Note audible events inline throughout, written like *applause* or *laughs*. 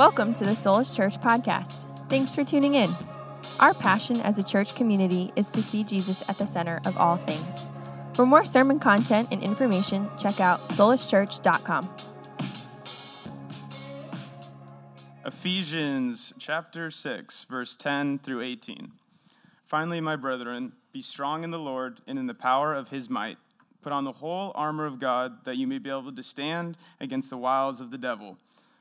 Welcome to the Soulish Church podcast. Thanks for tuning in. Our passion as a church community is to see Jesus at the center of all things. For more sermon content and information, check out soulischurch.com. Ephesians chapter 6, verse 10 through 18. Finally, my brethren, be strong in the Lord and in the power of his might. Put on the whole armor of God that you may be able to stand against the wiles of the devil.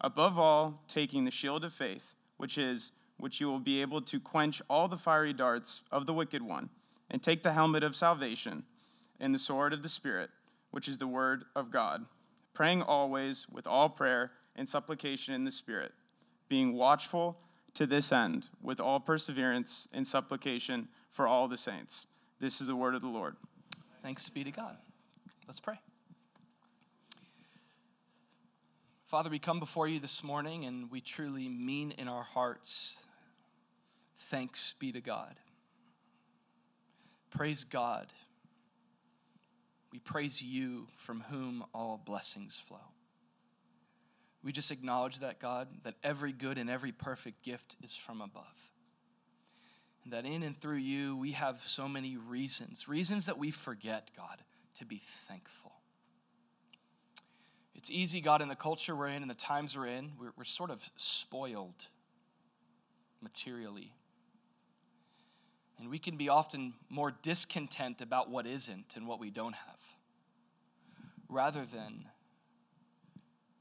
Above all, taking the shield of faith, which is which you will be able to quench all the fiery darts of the wicked one, and take the helmet of salvation and the sword of the Spirit, which is the word of God, praying always with all prayer and supplication in the Spirit, being watchful to this end with all perseverance and supplication for all the saints. This is the word of the Lord. Thanks be to God. Let's pray. Father, we come before you this morning and we truly mean in our hearts, thanks be to God. Praise God. We praise you from whom all blessings flow. We just acknowledge that, God, that every good and every perfect gift is from above. And that in and through you, we have so many reasons, reasons that we forget, God, to be thankful. It's easy, God, in the culture we're in and the times we're in, we're, we're sort of spoiled materially. And we can be often more discontent about what isn't and what we don't have, rather than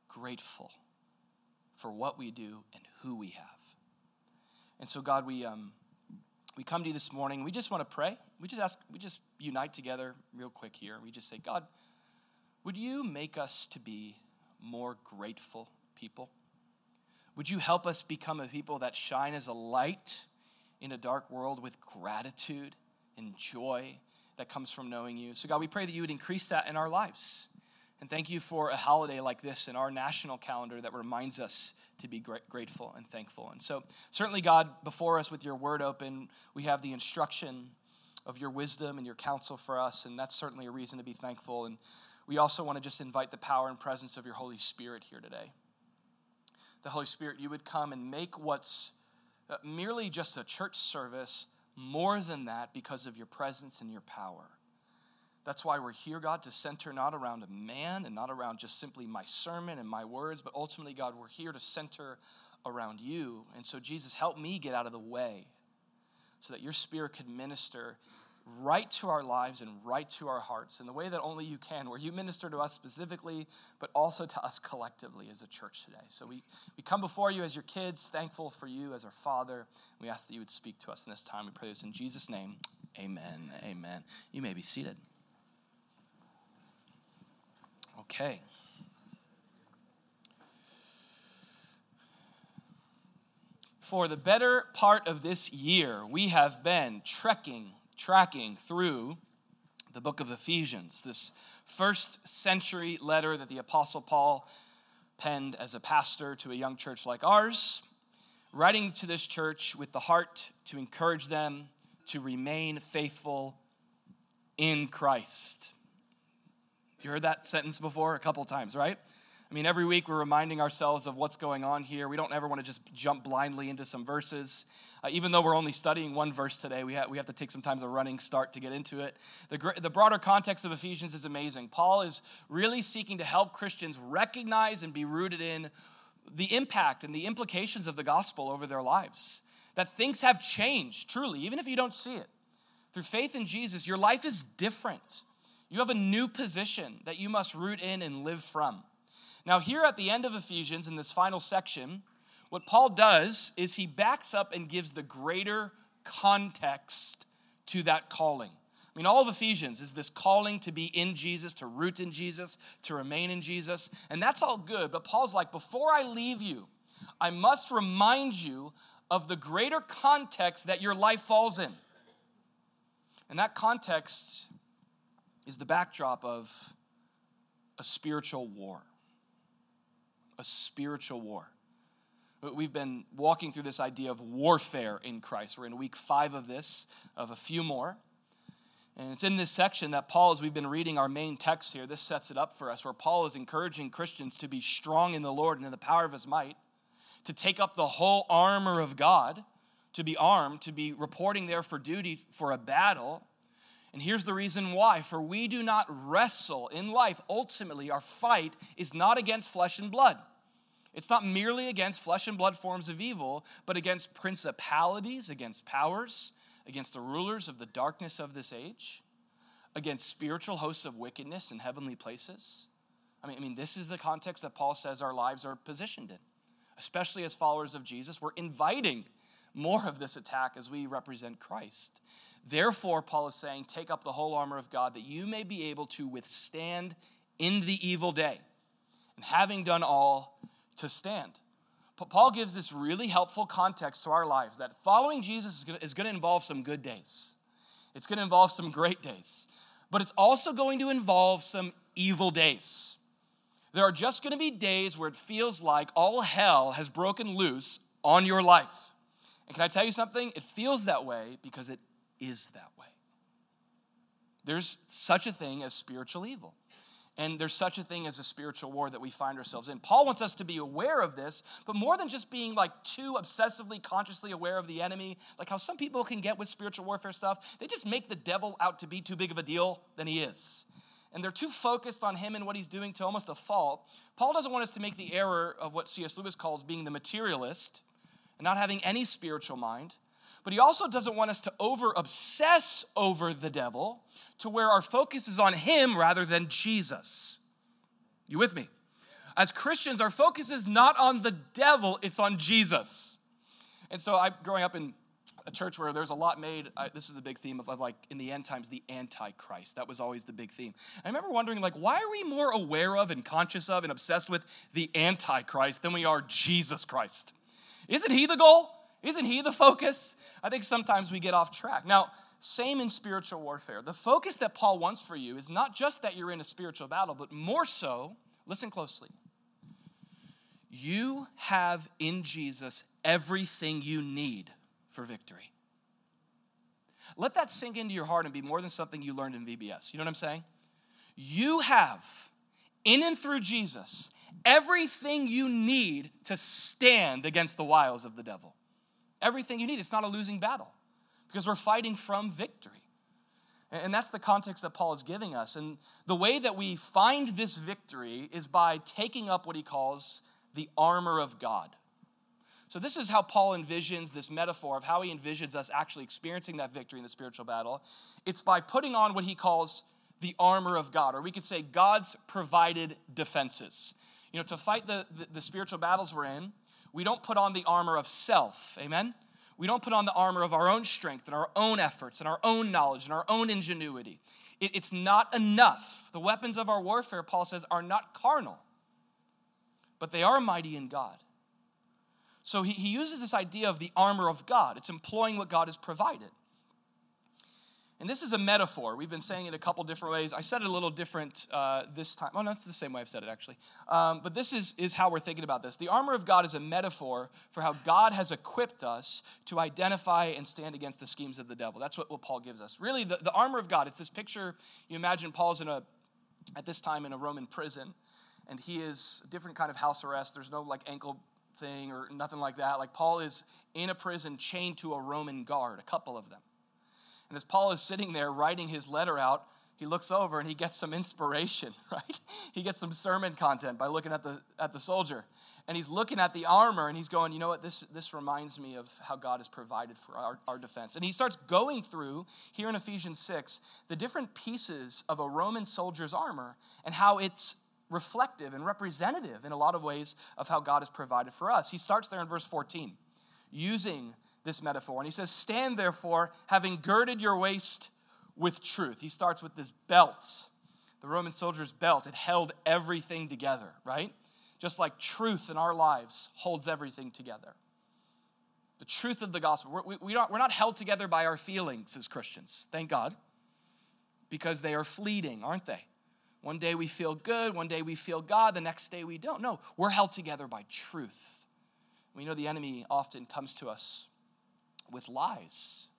grateful for what we do and who we have. And so, God, we, um, we come to you this morning. We just want to pray. We just ask, we just unite together real quick here. We just say, God, would you make us to be more grateful people? Would you help us become a people that shine as a light in a dark world with gratitude and joy that comes from knowing you? So, God, we pray that you would increase that in our lives. And thank you for a holiday like this in our national calendar that reminds us to be grateful and thankful. And so, certainly, God, before us with your word open, we have the instruction of your wisdom and your counsel for us, and that's certainly a reason to be thankful. And we also want to just invite the power and presence of your Holy Spirit here today. The Holy Spirit, you would come and make what's uh, merely just a church service more than that because of your presence and your power. That's why we're here, God, to center not around a man and not around just simply my sermon and my words, but ultimately, God, we're here to center around you. And so, Jesus, help me get out of the way so that your spirit could minister right to our lives and right to our hearts in the way that only you can, where you minister to us specifically, but also to us collectively as a church today. So we, we come before you as your kids, thankful for you as our Father. We ask that you would speak to us in this time. We pray this in Jesus' name. Amen. Amen. You may be seated. Okay. For the better part of this year, we have been trekking tracking through the book of Ephesians, this first century letter that the Apostle Paul penned as a pastor to a young church like ours, writing to this church with the heart to encourage them to remain faithful in Christ. You heard that sentence before a couple times, right? I mean, every week we're reminding ourselves of what's going on here. We don't ever want to just jump blindly into some verses. Uh, even though we're only studying one verse today, we, ha- we have to take some time a running start to get into it. The, gr- the broader context of Ephesians is amazing. Paul is really seeking to help Christians recognize and be rooted in the impact and the implications of the gospel over their lives. That things have changed, truly, even if you don't see it. Through faith in Jesus, your life is different. You have a new position that you must root in and live from. Now, here at the end of Ephesians, in this final section, what Paul does is he backs up and gives the greater context to that calling. I mean, all of Ephesians is this calling to be in Jesus, to root in Jesus, to remain in Jesus, and that's all good. But Paul's like, before I leave you, I must remind you of the greater context that your life falls in. And that context is the backdrop of a spiritual war. A spiritual war. We've been walking through this idea of warfare in Christ. We're in week five of this, of a few more. And it's in this section that Paul, as we've been reading our main text here, this sets it up for us, where Paul is encouraging Christians to be strong in the Lord and in the power of his might, to take up the whole armor of God, to be armed, to be reporting there for duty for a battle. And here's the reason why for we do not wrestle in life. Ultimately, our fight is not against flesh and blood. It's not merely against flesh and blood forms of evil, but against principalities, against powers against the rulers of the darkness of this age, against spiritual hosts of wickedness in heavenly places. I mean, I mean, this is the context that Paul says our lives are positioned in. Especially as followers of Jesus, we're inviting more of this attack as we represent Christ. Therefore, Paul is saying, take up the whole armor of God that you may be able to withstand in the evil day. And having done all, to stand. Paul gives this really helpful context to our lives that following Jesus is going to involve some good days. It's going to involve some great days, but it's also going to involve some evil days. There are just going to be days where it feels like all hell has broken loose on your life. And can I tell you something? It feels that way because it is that way. There's such a thing as spiritual evil. And there's such a thing as a spiritual war that we find ourselves in. Paul wants us to be aware of this, but more than just being like too obsessively, consciously aware of the enemy, like how some people can get with spiritual warfare stuff, they just make the devil out to be too big of a deal than he is. And they're too focused on him and what he's doing to almost a fault. Paul doesn't want us to make the error of what C.S. Lewis calls being the materialist and not having any spiritual mind. But he also doesn't want us to over obsess over the devil to where our focus is on him rather than Jesus. You with me? As Christians, our focus is not on the devil, it's on Jesus. And so I growing up in a church where there's a lot made I, this is a big theme of, of, like in the end times the antichrist that was always the big theme i remember wondering like why are we more aware of and conscious of and obsessed with the antichrist than we are jesus christ isn't he the goal isn't he the focus I think sometimes we get off track. Now, same in spiritual warfare. The focus that Paul wants for you is not just that you're in a spiritual battle, but more so, listen closely. You have in Jesus everything you need for victory. Let that sink into your heart and be more than something you learned in VBS. You know what I'm saying? You have, in and through Jesus, everything you need to stand against the wiles of the devil everything you need. It's not a losing battle because we're fighting from victory. And that's the context that Paul is giving us. And the way that we find this victory is by taking up what he calls the armor of God. So, this is how Paul envisions this metaphor of how he envisions us actually experiencing that victory in the spiritual battle. It's by putting on what he calls the armor of God, or we could say God's provided defenses. You know, to fight the, the, the spiritual battles we're in, we don't put on the armor of self. Amen? We don't put on the armor of our own strength and our own efforts and our own knowledge and our own ingenuity. It, it's not enough. The weapons of our warfare, Paul says, are not carnal, but they are mighty in God. So he, he uses this idea of the armor of God. It's employing what God has provided. And this is a metaphor. We've been saying it a couple different ways. I said it a little different uh, this time. Oh, no, it's the same way I've said it, actually. Um, but this is, is how we're thinking about this. The armor of God is a metaphor for how God has equipped us to identify and stand against the schemes of the devil. That's what, what Paul gives us. Really, the, the armor of God, it's this picture. You imagine Paul's in a, at this time in a Roman prison, and he is a different kind of house arrest. There's no like ankle thing or nothing like that. Like Paul is in a prison chained to a Roman guard, a couple of them. And as Paul is sitting there writing his letter out, he looks over and he gets some inspiration, *laughs* right? He gets some sermon content by looking at the, at the soldier. And he's looking at the armor and he's going, you know what, this, this reminds me of how God has provided for our, our defense. And he starts going through, here in Ephesians 6, the different pieces of a Roman soldier's armor and how it's reflective and representative in a lot of ways of how God has provided for us. He starts there in verse 14, using this metaphor. And he says, Stand therefore, having girded your waist with truth. He starts with this belt, the Roman soldier's belt. It held everything together, right? just like truth in our lives holds everything together. The truth of the gospel. We're, we, we are, we're not held together by our feelings as Christians, thank God, because they are fleeting, aren't they? One day we feel good, one day we feel God, the next day we don't. No, we're held together by truth. We know the enemy often comes to us with lies.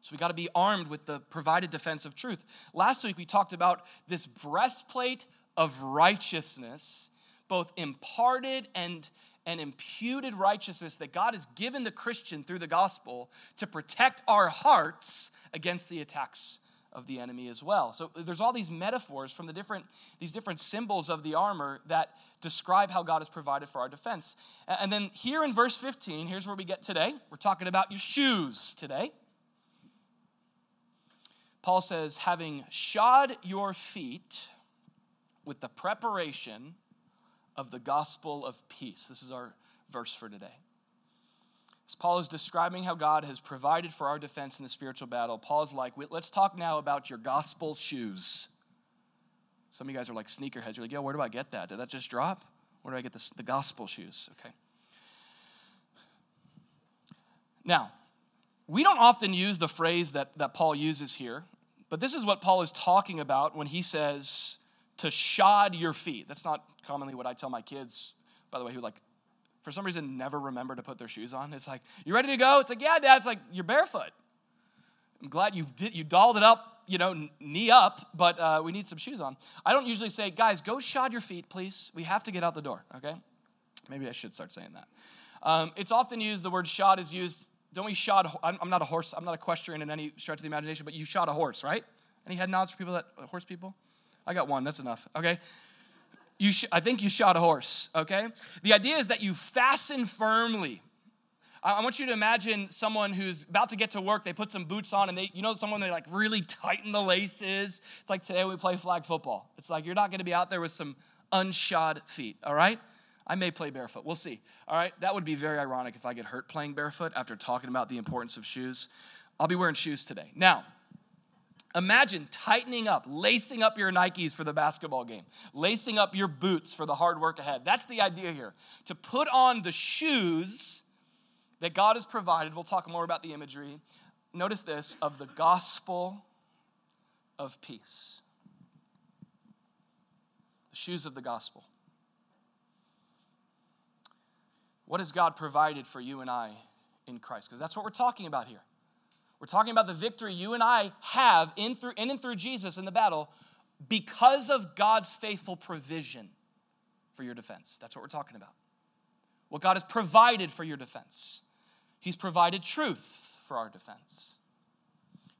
So we got to be armed with the provided defense of truth. Last week we talked about this breastplate of righteousness, both imparted and and imputed righteousness that God has given the Christian through the gospel to protect our hearts against the attacks of the enemy as well. So there's all these metaphors from the different these different symbols of the armor that describe how God has provided for our defense. And then here in verse 15, here's where we get today. We're talking about your shoes today. Paul says, having shod your feet with the preparation of the gospel of peace. This is our verse for today. As Paul is describing how God has provided for our defense in the spiritual battle, Paul's like, let's talk now about your gospel shoes. Some of you guys are like sneakerheads. You're like, yo, where do I get that? Did that just drop? Where do I get this, the gospel shoes? Okay. Now, we don't often use the phrase that, that Paul uses here, but this is what Paul is talking about when he says to shod your feet. That's not commonly what I tell my kids, by the way, who like, for some reason, never remember to put their shoes on. It's like, you ready to go? It's like, yeah, dad. It's like, you're barefoot. I'm glad you did, you dolled it up, you know, knee up, but uh, we need some shoes on. I don't usually say, guys, go shod your feet, please. We have to get out the door, okay? Maybe I should start saying that. Um, it's often used, the word shod is used, don't we shod, I'm not a horse, I'm not a equestrian in any stretch of the imagination, but you shod a horse, right? Any head nods for people that, horse people? I got one, that's enough, okay? You sh- I think you shot a horse, okay? The idea is that you fasten firmly. I, I want you to imagine someone who's about to get to work, they put some boots on, and they, you know, someone they like really tighten the laces. It's like today we play flag football. It's like you're not gonna be out there with some unshod feet, all right? I may play barefoot. We'll see. All right? That would be very ironic if I get hurt playing barefoot after talking about the importance of shoes. I'll be wearing shoes today. Now, Imagine tightening up, lacing up your Nikes for the basketball game, lacing up your boots for the hard work ahead. That's the idea here. To put on the shoes that God has provided. We'll talk more about the imagery. Notice this of the gospel of peace. The shoes of the gospel. What has God provided for you and I in Christ? Because that's what we're talking about here. We're talking about the victory you and I have in, through, in and through Jesus in the battle because of God's faithful provision for your defense. That's what we're talking about. What God has provided for your defense. He's provided truth for our defense.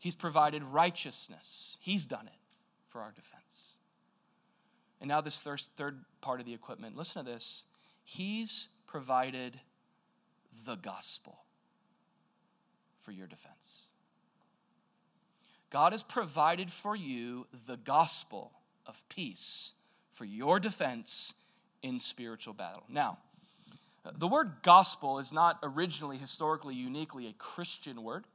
He's provided righteousness. He's done it for our defense. And now, this third part of the equipment listen to this. He's provided the gospel for your defense. God has provided for you the gospel of peace for your defense in spiritual battle. Now, the word gospel is not originally, historically, uniquely a Christian word.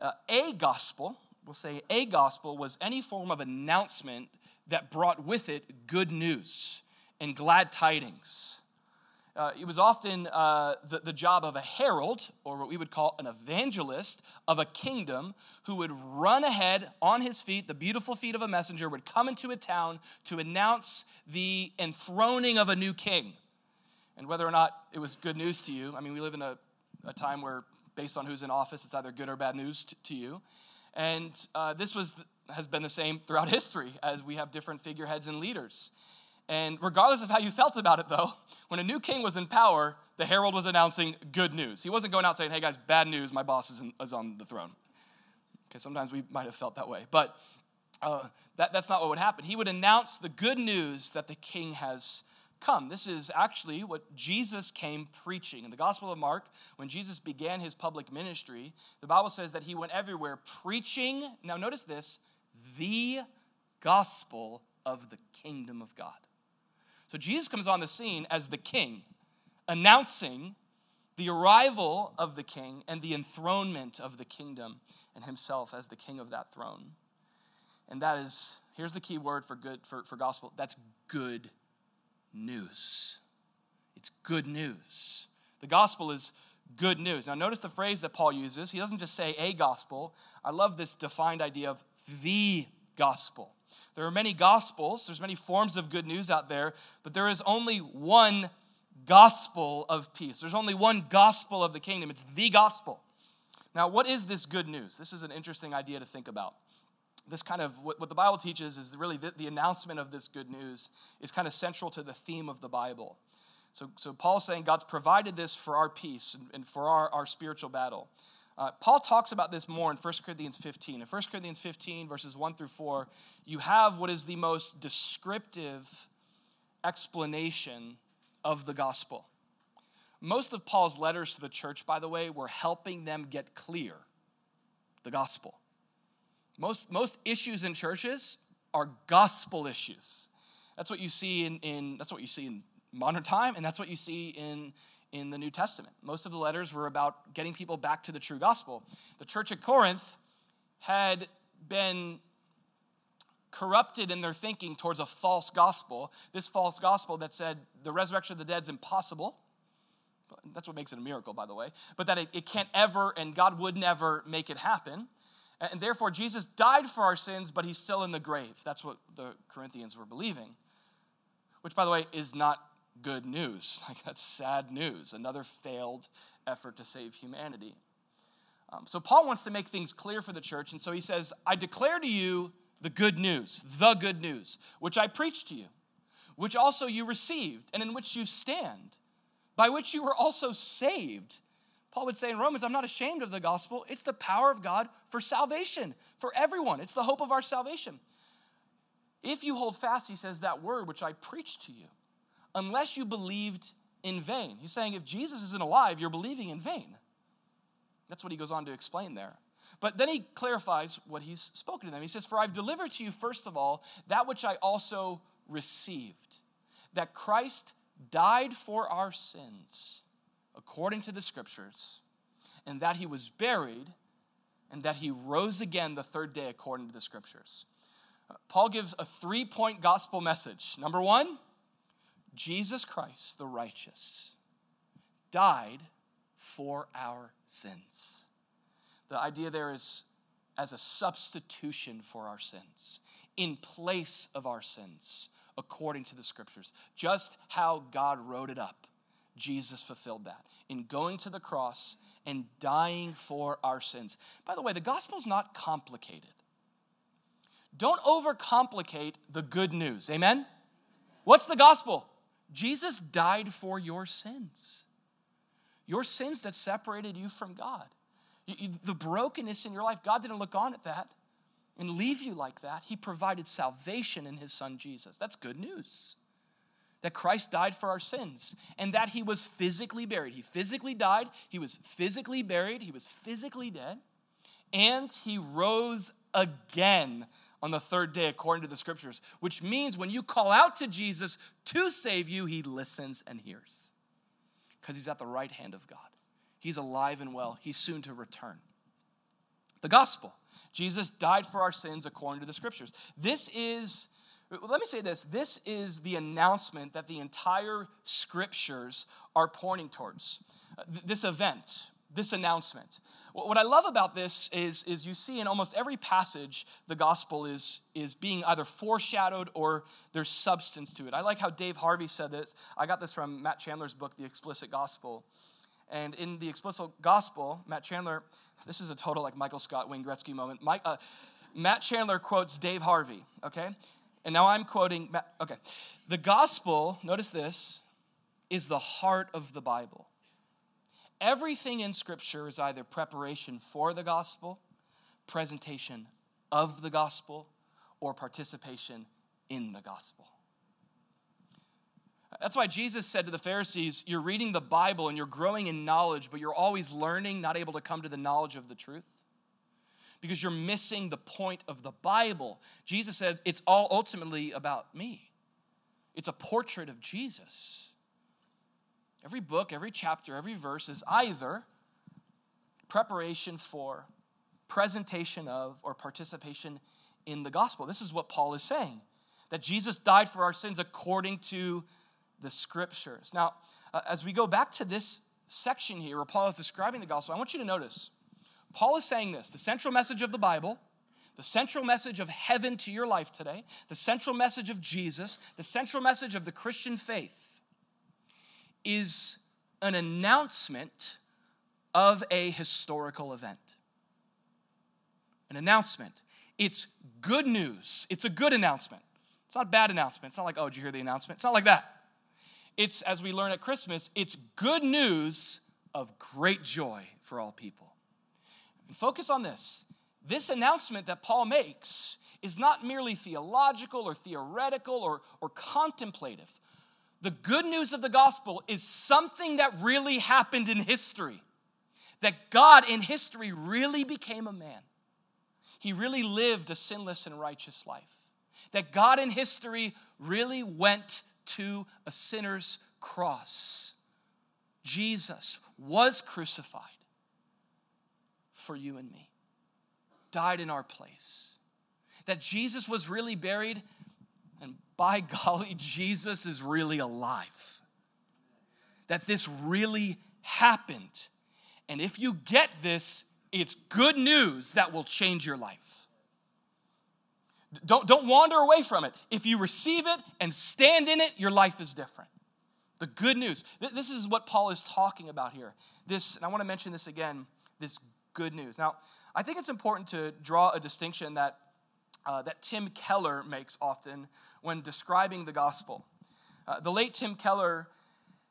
Uh, a gospel, we'll say a gospel, was any form of announcement that brought with it good news and glad tidings. Uh, it was often uh, the, the job of a herald, or what we would call an evangelist, of a kingdom who would run ahead on his feet, the beautiful feet of a messenger, would come into a town to announce the enthroning of a new king. And whether or not it was good news to you, I mean, we live in a, a time where, based on who's in office, it's either good or bad news to, to you. And uh, this was, has been the same throughout *laughs* history as we have different figureheads and leaders. And regardless of how you felt about it, though, when a new king was in power, the herald was announcing good news. He wasn't going out saying, hey guys, bad news, my boss is, in, is on the throne. Okay, sometimes we might have felt that way. But uh, that, that's not what would happen. He would announce the good news that the king has come. This is actually what Jesus came preaching. In the Gospel of Mark, when Jesus began his public ministry, the Bible says that he went everywhere preaching, now notice this, the gospel of the kingdom of God. So Jesus comes on the scene as the king, announcing the arrival of the king and the enthronement of the kingdom and himself as the king of that throne. And that is, here's the key word for good for, for gospel that's good news. It's good news. The gospel is good news. Now, notice the phrase that Paul uses. He doesn't just say a gospel. I love this defined idea of the gospel. There are many gospels, there's many forms of good news out there, but there is only one gospel of peace. There's only one gospel of the kingdom. It's the gospel. Now, what is this good news? This is an interesting idea to think about. This kind of, what, the Bible teaches is really the, the announcement of this good news is kind of central to the theme of the Bible. So, so Paul's saying God's provided this for our peace and, and for our, our spiritual battle. Uh, Paul talks about this more in 1 Corinthians 15. In 1 Corinthians 15, verses 1 through 4, you have what is the most descriptive explanation of the gospel. Most of Paul's letters to the church, by the way, were helping them get clear the gospel. Most, most issues in churches are gospel issues. That's what you see in, in that's what you see in modern time, and that's what you see in, in the New Testament. Most of the letters were about getting people back to the true gospel. The church at Corinth had been corrupted in their thinking towards a false gospel. This false gospel that said the resurrection of the dead is impossible. That's what makes it a miracle, by the way. But that it, it can't ever, and God would never make it happen. And therefore, Jesus died for our sins, but he's still in the grave. That's what the Corinthians were believing. Which, by the way, is not good news. *laughs* Like, that's sad news. Another failed effort to save humanity. Um, so, Paul wants to make things clear for the church. And so he says, I declare to you the good news, the good news, which I preached to you, which also you received, and in which you stand, by which you were also saved. Paul would say in Romans, I'm not ashamed of the gospel. It's the power of God for salvation, for everyone. It's the hope of our salvation. If you hold fast, he says, that word which I preached to you, unless you believed in vain. He's saying if Jesus isn't alive, you're believing in vain. That's what he goes on to explain there. But then he clarifies what he's spoken to them. He says, For I've delivered to you, first of all, that which I also received, that Christ died for our sins according to the scriptures, and that he was buried, and that he rose again the third day according to the scriptures. Uh, Paul gives a three point gospel message. Number one, Jesus Christ, the righteous, died for our sins. The idea there is as a substitution for our sins, in place of our sins, according to the scriptures. Just how God wrote it up, Jesus fulfilled that in going to the cross and dying for our sins. By the way, the gospel is not complicated. Don't overcomplicate the good news. Amen? What's the gospel? Jesus died for your sins. Your sins that separated you from God. The brokenness in your life, God didn't look on at that and leave you like that. He provided salvation in his son Jesus. That's good news. That Christ died for our sins and that he was physically buried. He physically died, he was physically buried, he was physically dead, and he rose again on the third day, according to the scriptures, which means when you call out to Jesus to save you, he listens and hears because he's at the right hand of God. He's alive and well, he's soon to return. The gospel Jesus died for our sins according to the scriptures. This is, let me say this this is the announcement that the entire scriptures are pointing towards. This event, this announcement. What I love about this is, is you see in almost every passage the gospel is, is being either foreshadowed or there's substance to it. I like how Dave Harvey said this. I got this from Matt Chandler's book, The Explicit Gospel. And in the explicit gospel, Matt Chandler, this is a total like Michael Scott, Wayne Gretzky moment. Mike, uh, Matt Chandler quotes Dave Harvey, okay? And now I'm quoting, Matt, okay. The gospel, notice this, is the heart of the Bible. Everything in Scripture is either preparation for the gospel, presentation of the gospel, or participation in the gospel. That's why Jesus said to the Pharisees, You're reading the Bible and you're growing in knowledge, but you're always learning, not able to come to the knowledge of the truth. Because you're missing the point of the Bible. Jesus said, It's all ultimately about me, it's a portrait of Jesus. Every book, every chapter, every verse is either preparation for, presentation of, or participation in the gospel. This is what Paul is saying that Jesus died for our sins according to the scriptures. Now, uh, as we go back to this section here where Paul is describing the gospel, I want you to notice Paul is saying this the central message of the Bible, the central message of heaven to your life today, the central message of Jesus, the central message of the Christian faith is an announcement of a historical event. An announcement. It's good news. It's a good announcement. It's not a bad announcement. It's not like, oh, did you hear the announcement? It's not like that. It's, as we learn at Christmas, it's good news of great joy for all people. And focus on this. This announcement that Paul makes is not merely theological or theoretical or, or contemplative. The good news of the gospel is something that really happened in history. That God in history really became a man. He really lived a sinless and righteous life. That God in history really went to a sinner's cross. Jesus was crucified for you and me, died in our place. That Jesus was really buried, by *laughs* golly, Jesus is really alive. That this really happened. And if you get this, it's good news that will change your life. Don't, don't wander away from it. If you receive it and stand in it, your life is different. The good news. This is what Paul is talking about here. This, and I want to mention this again, this good news. Now, I think it's important to draw a distinction that, uh, that Tim Keller makes often when describing the gospel. Uh, the late Tim Keller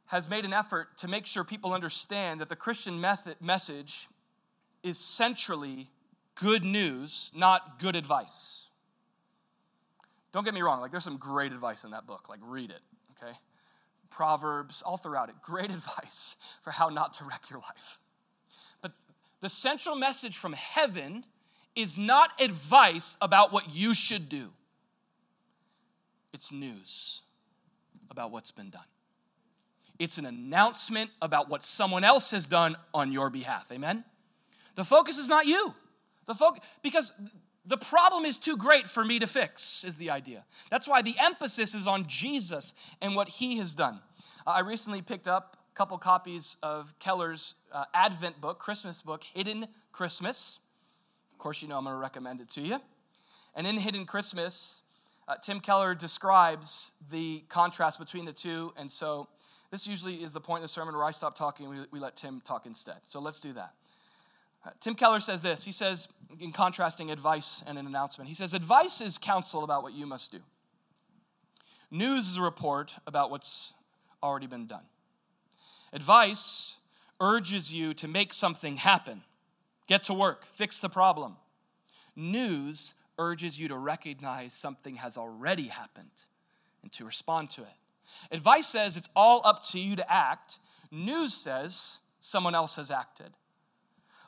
has made an effort to make sure people understand that the Christian method, message is centrally good news, not good advice. Don't get me wrong, like there's some great advice in that book. Like read it, okay? Proverbs, all throughout it. Great *laughs* advice for how not to wreck your life. But the central message from heaven is not advice about what you should do. It's news about what's been done. It's an announcement about what someone else has done on your behalf. Amen? The focus is not you. The focus because the problem is too great for me to fix, is the idea. That's why the emphasis is on Jesus and what he has done. Uh, I recently picked up a couple copies of Keller's uh, Advent book, Christmas book, Hidden Christmas. Course, you know I'm going to recommend it to you. And in Hidden Christmas, uh, Tim Keller describes the contrast between the two. And so this usually is the point in the sermon where I stop talking and we, we let Tim talk instead. So let's do that. Uh, Tim Keller says this. He says, in contrasting advice and an announcement, he says, Advice is counsel about what you must do. News is a report about what's already been done. Advice urges you to make something happen, get to work, fix the problem. News urges you to recognize something has already happened and to respond to it. Advice says it's all up to you to act. News says someone else has acted.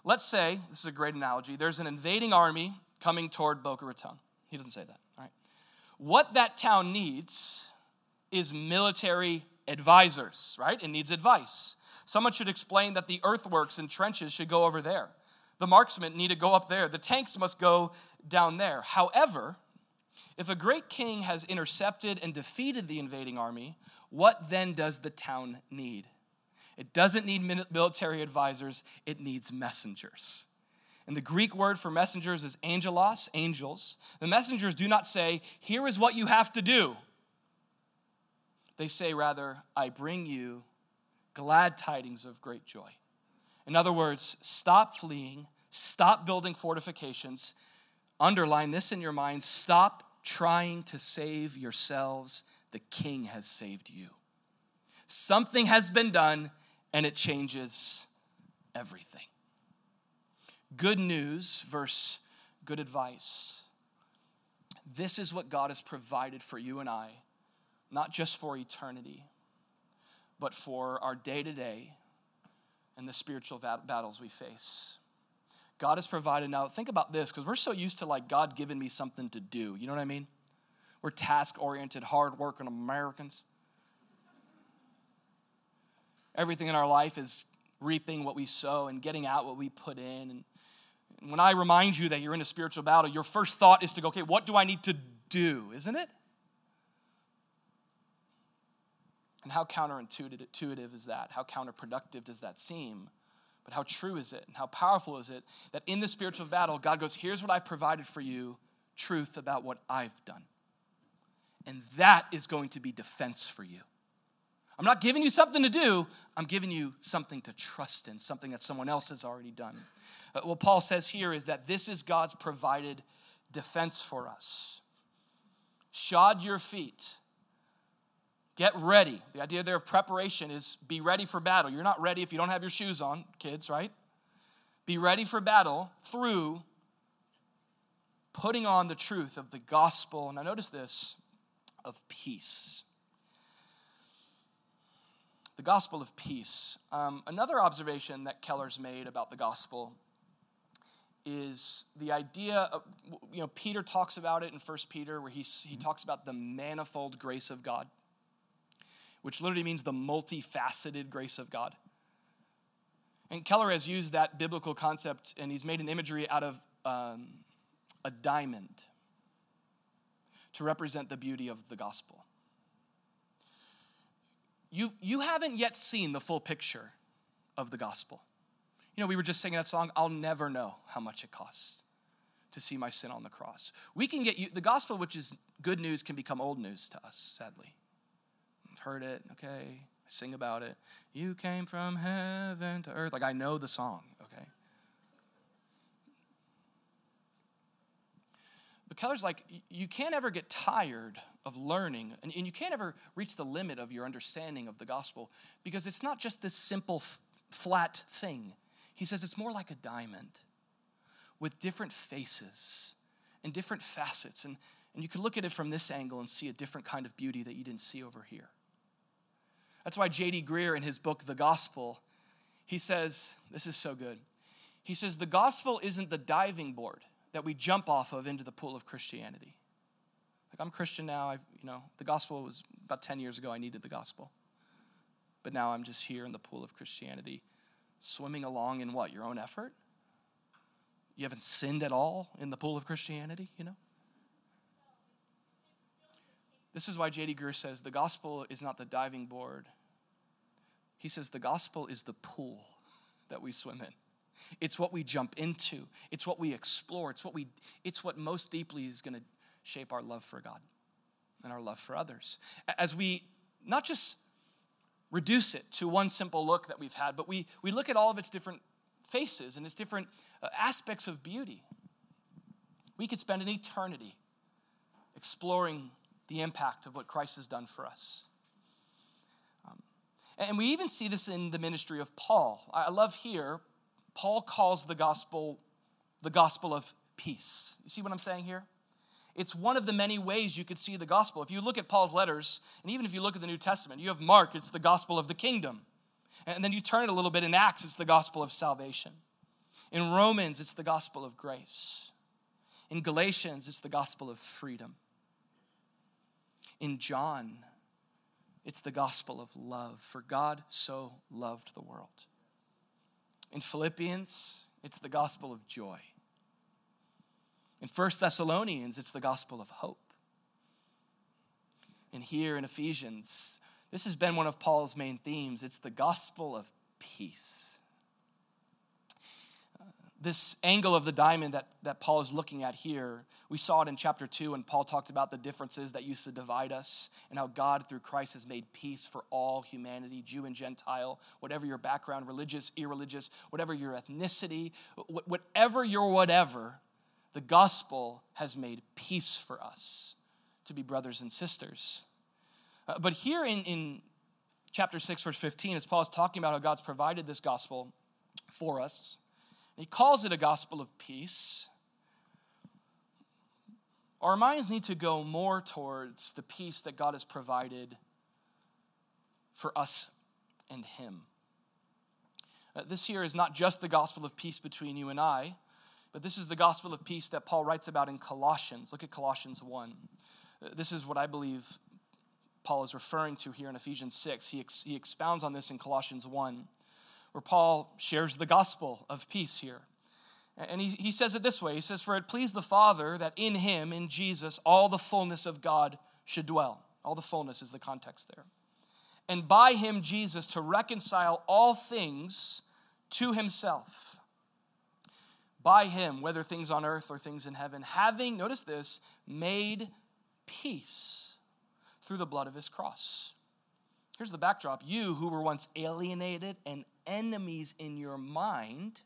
Let's say, this is a great analogy, there's an invading army coming toward Boca Raton. He doesn't say that, all right? What that town needs is military advisors, right? It needs advice. Someone should explain that the earthworks and trenches should go over there. The marksmen need to go up there. The tanks must go down there. However, if a great king has intercepted and defeated the invading army, what then does the town need? It doesn't need military advisors, it needs messengers. And the Greek word for messengers is angelos, angels. The messengers do not say, Here is what you have to do. They say, rather, I bring you glad tidings of great joy. In other words, stop fleeing, stop building fortifications. Underline this in your mind stop trying to save yourselves. The king has saved you. Something has been done and it changes everything. Good news versus good advice. This is what God has provided for you and I, not just for eternity, but for our day to day and the spiritual battles we face. God has provided. Now, think about this because we're so used to like God giving me something to do. You know what I mean? We're task oriented, hard working Americans. Everything in our life is reaping what we sow and getting out what we put in. And when I remind you that you're in a spiritual battle, your first thought is to go, okay, what do I need to do? Isn't it? And how counterintuitive is that? How counterproductive does that seem? But how true is it? And how powerful is it that in the spiritual battle, God goes, Here's what I've provided for you truth about what I've done. And that is going to be defense for you. I'm not giving you something to do, I'm giving you something to trust in, something that someone else has already done. What Paul says here is that this is God's provided defense for us. Shod your feet. Get ready. The idea there of preparation is be ready for battle. You're not ready if you don't have your shoes on, kids, right? Be ready for battle through putting on the truth of the gospel. And I notice this of peace. The gospel of peace. Um, another observation that Keller's made about the gospel is the idea of, you know, Peter talks about it in First Peter, where he, he talks about the manifold grace of God, which literally means the multifaceted grace of God. And Keller has used that biblical concept and he's made an imagery out of um, a diamond to represent the beauty of the gospel. You, you haven't yet seen the full picture of the gospel. You know, we were just singing that song, I'll never know how much it costs to see my sin on the cross. We can get you, the gospel, which is good news, can become old news to us, sadly. Heard it, okay, I sing about it. You came from heaven to earth. Like, I know the song, okay? But Keller's like, you can't ever get tired of learning, and, you can't ever reach the limit of your understanding of the gospel because it's not just this simple, f- flat thing. He says it's more like a diamond with different faces and different facets. And, and you can look at it from this angle and see a different kind of beauty that you didn't see over here. That's why J.D. Greear, in his book, The Gospel, he says, This is so good. He says, The gospel isn't the diving board that we jump off of into the pool of Christianity. Like, I'm Christian now. I, you know, the gospel was about 10 years ago, I needed the gospel. But now I'm just here in the pool of Christianity swimming along in what? Your own effort? You haven't sinned at all in the pool of Christianity, you know? This is why J.D. Greear says the gospel is not the diving board. He says the gospel is the pool that we swim in. It's what we jump into. It's what we explore. It's what we it's what most deeply is going to shape our love for God and our love for others. As we not just reduce it to one simple look that we've had, but we, we look at all of its different faces and its different uh, aspects of beauty. We could spend an eternity exploring the impact of what Christ has done for us. And we even see this in the ministry of Paul. I love here, Paul calls the gospel the gospel of peace. You see what I'm saying here? It's one of the many ways you could see the gospel. If you look at Paul's letters, and even if you look at the New Testament, you have Mark, it's the gospel of the kingdom. And then you turn it a little bit in Acts, it's the gospel of salvation. In Romans, it's the gospel of grace. In Galatians, it's the gospel of freedom. In John, it's the gospel of love, for God so loved the world. In Philippians, it's the gospel of joy. In First Thessalonians, it's the gospel of hope. And here in Ephesians, this has been one of Paul's main themes it's the gospel of peace. This angle of the diamond that, that Paul is looking at here, we saw it in chapter 2 when Paul talked about the differences that used to divide us and how God, through Christ, has made peace for all humanity, Jew and Gentile, whatever your background, religious, irreligious, whatever your ethnicity, whatever your whatever, the gospel has made peace for us to be brothers and sisters. Uh, but here in, in chapter 6, verse 15, as Paul is talking about how God's provided this gospel for us, he calls it a gospel of peace. Our minds need to go more towards the peace that God has provided for us and Him. Uh, this here is not just the gospel of peace between you and I, but this is the gospel of peace that Paul writes about in Colossians. Look at Colossians 1. This is what I believe Paul is referring to here in Ephesians 6. He, ex- he expounds on this in Colossians 1, where Paul shares the gospel of peace here. And he, he says it this way He says, For it pleased the Father that in him, in Jesus, all the fullness of God should dwell. All the fullness is the context there. and by him, Jesus, to reconcile all things to himself. By him, whether things on earth or things in heaven, having, notice this, made peace through the blood of his cross. Here's the backdrop you who were once alienated and enemies in your mind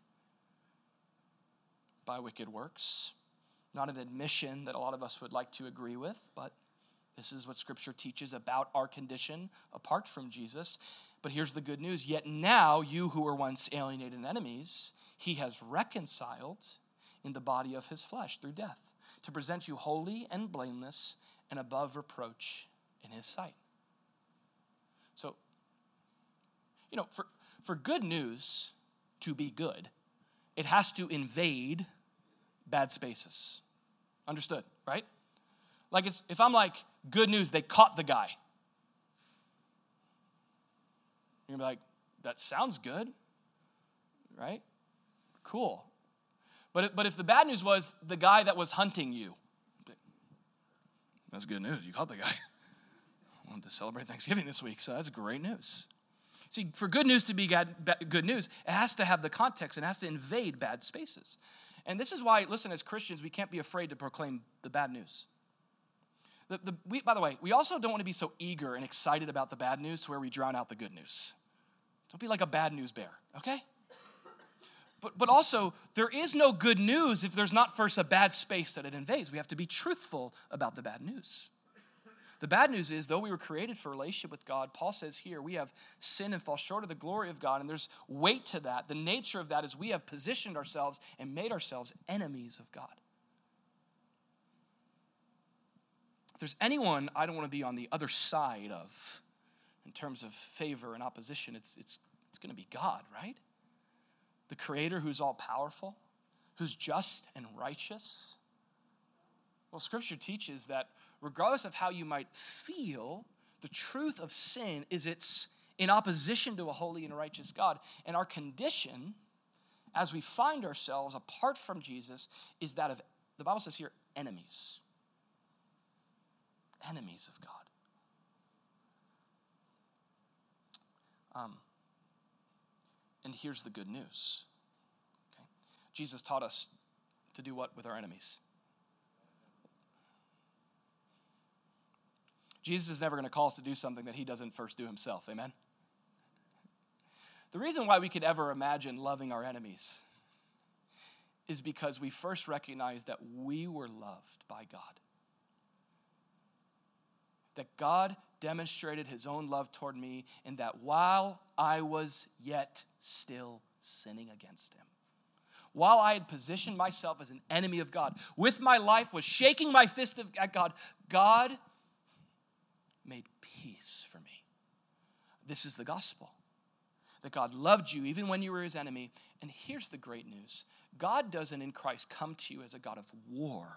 by wicked works. Not an admission that a lot of us would like to agree with, but this is what Scripture teaches about our condition apart from Jesus. But here's the good news yet now, you who were once alienated and enemies, he has reconciled in the body of his flesh through death to present you holy and blameless and above reproach in his sight. So, you know, for, for good news to be good, it has to invade bad spaces. Understood, right? Like if I'm like, good news, they caught the guy. You're gonna be like, that sounds good, right? Cool. But, it, but if the bad news was the guy that was hunting you, that's good news. You caught the guy. *laughs* I wanted to celebrate Thanksgiving this week, so that's great news. See, for good news to be good news, it has to have the context, it has to invade bad spaces. And this is why, listen, as Christians, we can't be afraid to proclaim the bad news. The, the, we, by the way, we also don't want to be so eager and excited about the bad news to where we drown out the good news. Don't be like a bad news bear, okay? But, but also, there is no good news if there's not first a bad space that it invades. We have to be truthful about the bad news. The bad news is, though we were created for relationship with God, Paul says here we have sin and fall short of the glory of God, and there's weight to that. The nature of that is we have positioned ourselves and made ourselves enemies of God. If there's anyone I don't want to be on the other side of in terms of favor and opposition, it's, it's, it's going to be God, right? The Creator who's all powerful, who's just and righteous. Well, Scripture teaches that regardless of how you might feel, the truth of sin is it's in opposition to a holy and righteous God. And our condition, as we find ourselves apart from Jesus, is that of, the Bible says here, enemies enemies of God. Um, and here's the good news okay? Jesus taught us to do what with our enemies? Jesus is never going to call us to do something that he doesn't first do himself. Amen? The reason why we could ever imagine loving our enemies is because we first recognize that we were loved by God that God demonstrated his own love toward me, and that while I was yet still sinning against him, while I had positioned myself as an enemy of God, with my life was shaking my fist at God, God made peace for me. This is the gospel. That God loved you even when you were his enemy. And here's the great news God doesn't in Christ come to you as a God of war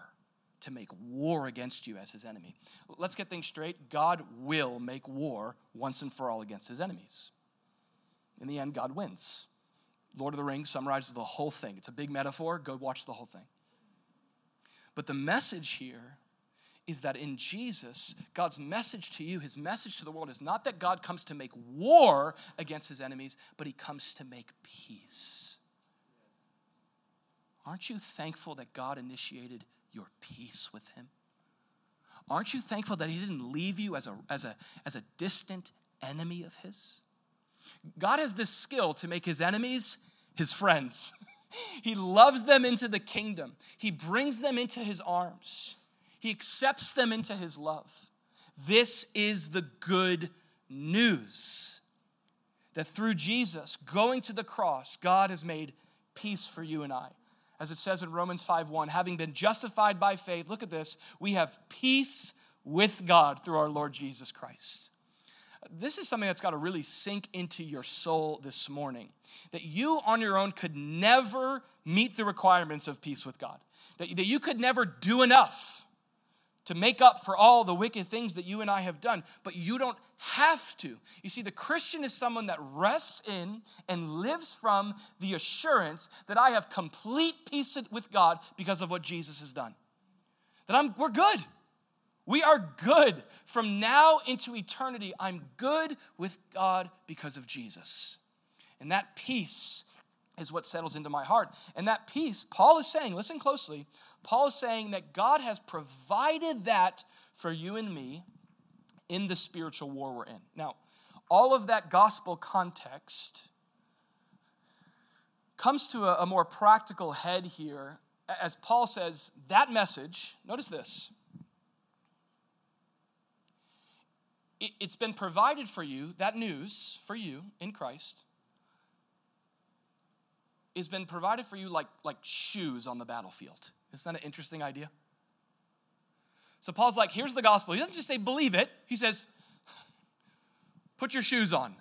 to make war against you as his enemy. Let's get things straight. God will make war once and for all against his enemies. In the end, God wins. Lord of the Rings summarizes the whole thing. It's a big metaphor. Go watch the whole thing. But the message here is that in Jesus, God's message to you, his message to the world, is not that God comes to make war against his enemies, but he comes to make peace. Aren't you thankful that God initiated your peace with him? Aren't you thankful that he didn't leave you as a, as a, as a distant enemy of his? God has this skill to make his enemies his friends. *laughs* he loves them into the kingdom, he brings them into his arms, he accepts them into his love. This is the good news that through Jesus going to the cross, God has made peace for you and I as it says in Romans 5:1, having been justified by faith, look at this, we have peace with God through our Lord Jesus Christ. This is something that's got to really sink into your soul this morning. That you on your own could never meet the requirements of peace with God. That, that you could never do enough to make up for all the wicked things that you and I have done, but you don't have to. You see, the Christian is someone that rests in and lives from the assurance that I have complete peace with God because of what Jesus has done. That I'm, we're good. We are good. From now into eternity, I'm good with God because of Jesus. And that peace is what settles into my heart. And that peace, Paul is saying, listen closely, Paul is saying that God has provided that for you and me in the spiritual war we're in. Now, all of that gospel context comes to a, a more practical head here as Paul says, that message, notice this, it, it's been provided for you, that news for you in Christ has been provided for you like, like shoes on the battlefield. Isn't that an interesting idea? So Paul's like, here's the gospel. He doesn't just say believe it, he says, put your shoes on.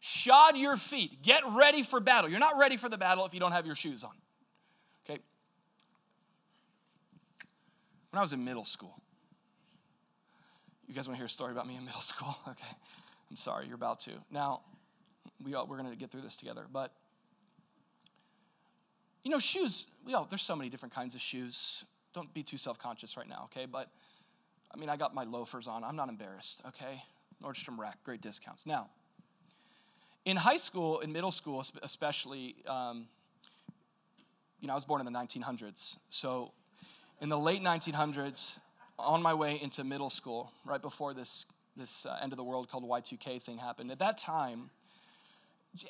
Shod your feet. Get ready for battle. You're not ready for the battle if you don't have your shoes on. Okay? When I was in middle school, you guys want to hear a story about me in middle *laughs* school? Okay. I'm sorry, you're about to. Now, we all, we're going to get through this together, but you know, shoes, you know, there's so many different kinds of shoes. Don't be too self conscious right now, okay? But I mean, I got my loafers on. I'm not embarrassed, okay? Nordstrom Rack, great discounts. Now, in high school, in middle school especially, um, you know, I was born in the 1900s. So in the late 1900s, on my way into middle school, right before this, this uh, end of the world called Y2K thing happened, at that time,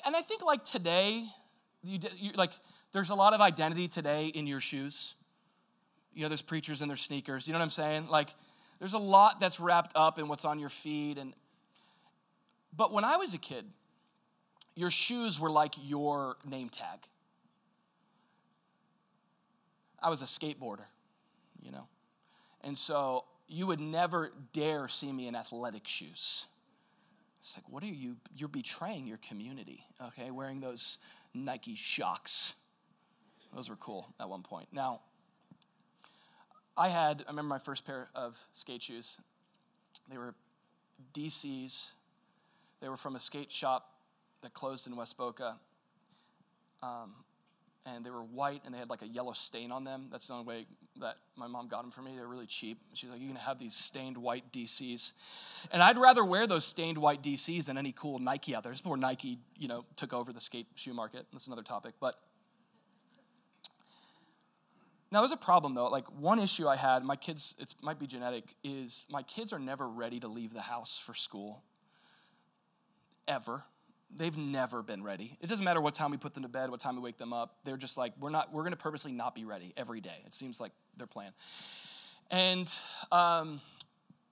and I think like today, you, you, like there's a lot of identity today in your shoes. You know, there's preachers in their sneakers. You know what I'm saying? Like, there's a lot that's wrapped up in what's on your feet. And but when I was a kid, your shoes were like your name tag. I was a skateboarder, you know. And so you would never dare see me in athletic shoes. It's like, what are you? You're betraying your community, okay? Wearing those Nike Shox. Those were cool at one point. Now, I had, I remember my first pair of skate shoes. They were DCs. They were from a skate shop that closed in West Boca. Um, and they were white and they had like a yellow stain on them. That's the only way that my mom got them for me. They're really cheap. She's like, You can have these stained white DCs. And I'd rather wear those stained white DCs than any cool Nike out there. It's before Nike, you know, took over the skate shoe market. That's another topic. But now there's a problem though. Like one issue I had, my kids, it might be genetic, is my kids are never ready to leave the house for school. Ever. They've never been ready. It doesn't matter what time we put them to bed, what time we wake them up. They're just like, we're not, we're gonna purposely not be ready every day. It seems like their plan. And um,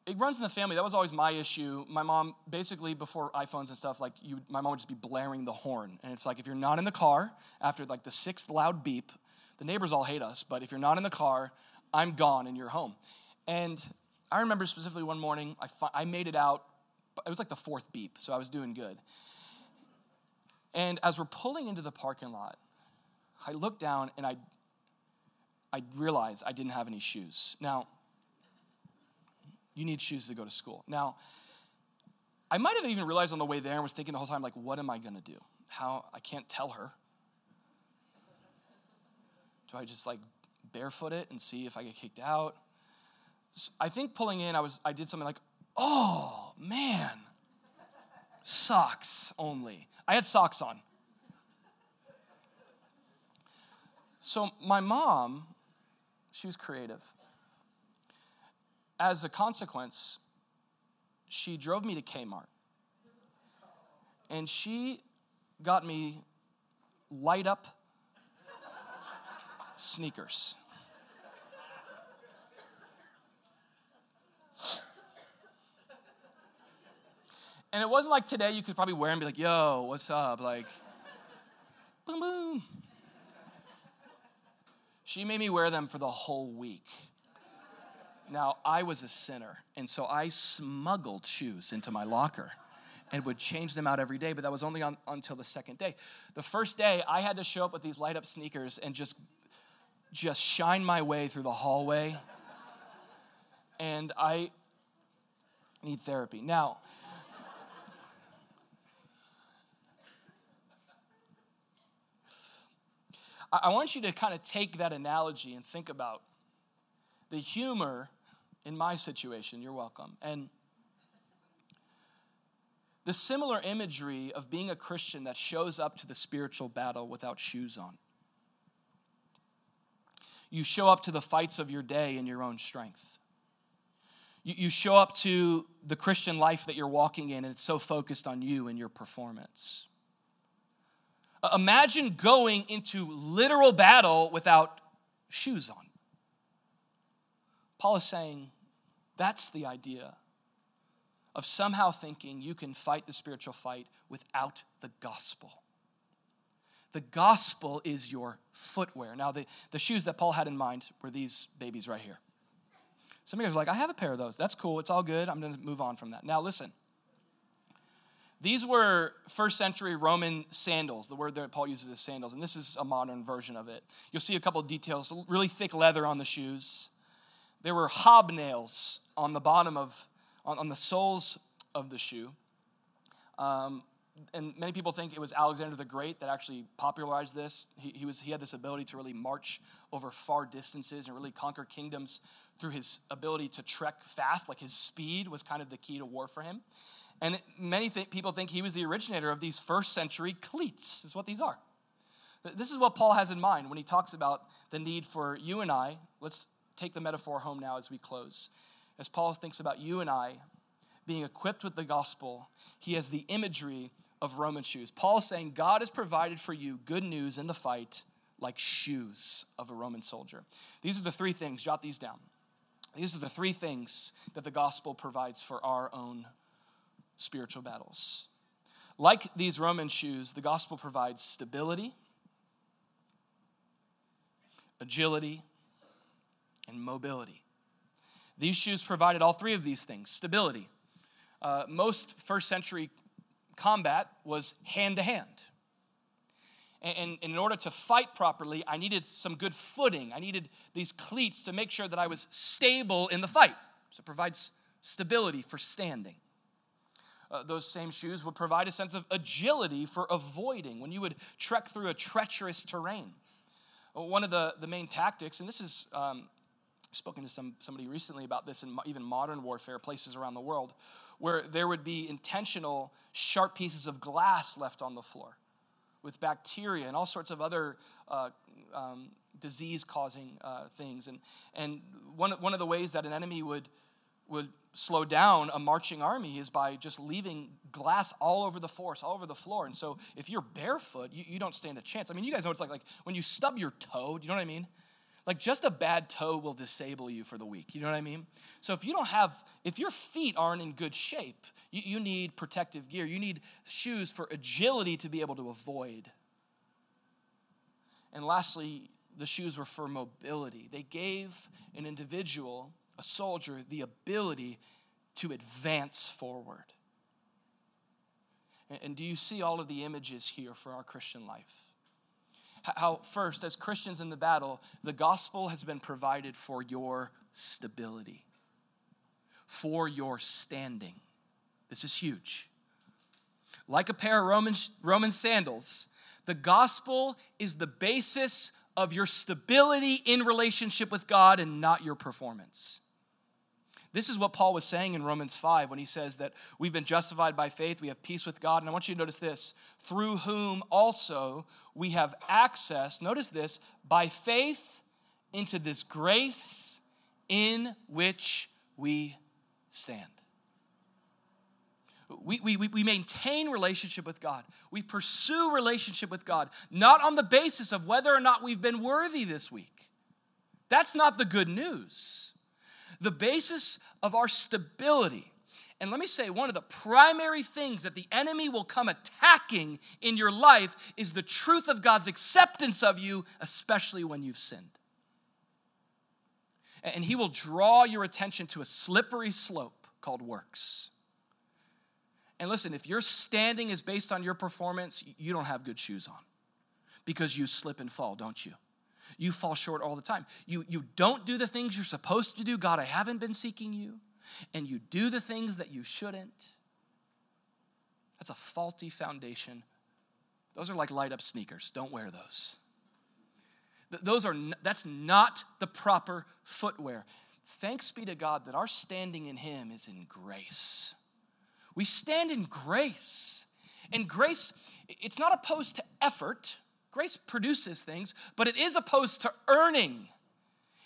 it runs in the family. That was always my issue. My mom, basically, before iPhones and stuff, like you, my mom would just be blaring the horn. And it's like, if you're not in the car after like the sixth loud beep, the neighbors all hate us, but if you're not in the car, I'm gone and you're home. And I remember specifically one morning, I, fi- I made it out. It was like the fourth beep, so I was doing good. And as we're pulling into the parking lot, I looked down and I, I realized I didn't have any shoes. Now, you need shoes to go to school. Now, I might have even realized on the way there and was thinking the whole time, like, what am I gonna do? How, I can't tell her. Do I just like barefoot it and see if I get kicked out? So I think pulling in, I was I did something like, oh man, socks only. I had socks on. So my mom, she was creative. As a consequence, she drove me to Kmart. And she got me light up sneakers. And it wasn't like today you could probably wear and be like, yo, what's up? Like, boom, boom. She made me wear them for the whole week. Now, I was a sinner, and so I smuggled shoes into my locker and would change them out every day, but that was only on, until the second day. The first day, I had to show up with these light up sneakers and just, just shine my way through the hallway. And I need therapy. Now, I want you to kind of take that analogy and think about the humor in my situation. You're welcome. And the similar imagery of being a Christian that shows up to the spiritual battle without shoes on. You show up to the fights of your day in your own strength. You, you show up to the Christian life that you're walking in, and it's so focused on you and your performance. Imagine going into literal battle without shoes on. Paul is saying that's the idea of somehow thinking you can fight the spiritual fight without the gospel. The gospel is your footwear. Now, the, the shoes that Paul had in mind were these babies right here. Some of you guys are like, I have a pair of those. That's cool. It's all good. I'm going to move on from that. Now, listen. These were first century Roman sandals, the word that Paul uses is sandals, and this is a modern version of it. You'll see a couple of details really thick leather on the shoes. There were hobnails on the bottom of, on, on the soles of the shoe. Um, and many people think it was Alexander the Great that actually popularized this. He, he, was, he had this ability to really march over far distances and really conquer kingdoms through his ability to trek fast. Like his speed was kind of the key to war for him. And many th- people think he was the originator of these first century cleats, is what these are. This is what Paul has in mind when he talks about the need for you and I. Let's take the metaphor home now as we close. As Paul thinks about you and I being equipped with the gospel, he has the imagery of Roman shoes. Paul saying God has provided for you good news in the fight like shoes of a Roman soldier. These are the three things, jot these down. These are the three things that the gospel provides for our own spiritual battles. Like these Roman shoes, the gospel provides stability, agility, and mobility. These shoes provided all three of these things stability. Uh, most first century combat was hand to hand. And in order to fight properly, I needed some good footing. I needed these cleats to make sure that I was stable in the fight. So it provides stability for standing uh, those same shoes would provide a sense of agility for avoiding when you would trek through a treacherous terrain. Uh, one of the, the main tactics, and this is um, spoken to some, somebody recently about this in even modern warfare, places around the world, where there would be intentional sharp pieces of glass left on the floor with bacteria and all sorts of other uh, um, disease causing uh, things. And, and one, one of the ways that an enemy would, would slow down a marching army is by just leaving glass all over the force, all over the floor. And so if you're barefoot, you, you don't stand a chance. I mean, you guys know it's like, like when you stub your toe, do you know what I mean? Like just a bad toe will disable you for the week. You know what I mean? So if you don't have, if your feet aren't in good shape, you, you need protective gear. You need shoes for agility to be able to avoid. And lastly, the shoes were for mobility. They gave an individual a soldier the ability to advance forward. And do you see all of the images here for our Christian life? How, first, as Christians in the battle, the gospel has been provided for your stability, for your standing. This is huge. Like a pair of Roman, Roman sandals, the gospel is the basis of your stability in relationship with God and not your performance. This is what Paul was saying in Romans 5 when he says that we've been justified by faith, we have peace with God. And I want you to notice this through whom also we have access, notice this, by faith into this grace in which we stand. We, we, we maintain relationship with God. We pursue relationship with God, not on the basis of whether or not we've been worthy this week. That's not the good news the basis of our stability. And let me say, one of the primary things that the enemy will come attacking in your life is the truth of God's acceptance of you, especially when you've sinned. And he will draw your attention to a slippery slope called works. And listen, if your standing is based on your performance, you don't have good shoes on because you slip and fall, don't you? you fall short all the time. You, you don't do the things you're supposed to do. God, I haven't been seeking you. And you do the things that you shouldn't. That's a faulty foundation. Those are like light up sneakers. Don't wear those. Those are, that's not the proper footwear. thanks be to God that our standing in Him is in grace. We stand in grace. And grace, it's not opposed to effort. Grace produces things, but it is opposed to earning.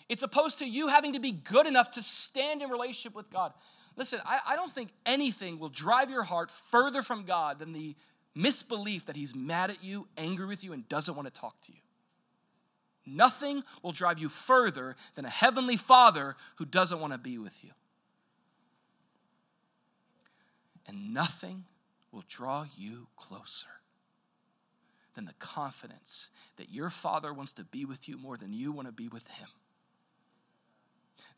It's opposed to you having to be good enough to stand in relationship with God. Listen, I, I don't think anything will drive your heart further from God than the misbelief that He's mad at you, angry with you, and doesn't want to talk to you. Nothing will drive you further than a heavenly Father who doesn't want to be with you. And nothing will draw you closer than the confidence that your Father wants to be with you more than you want to be with Him.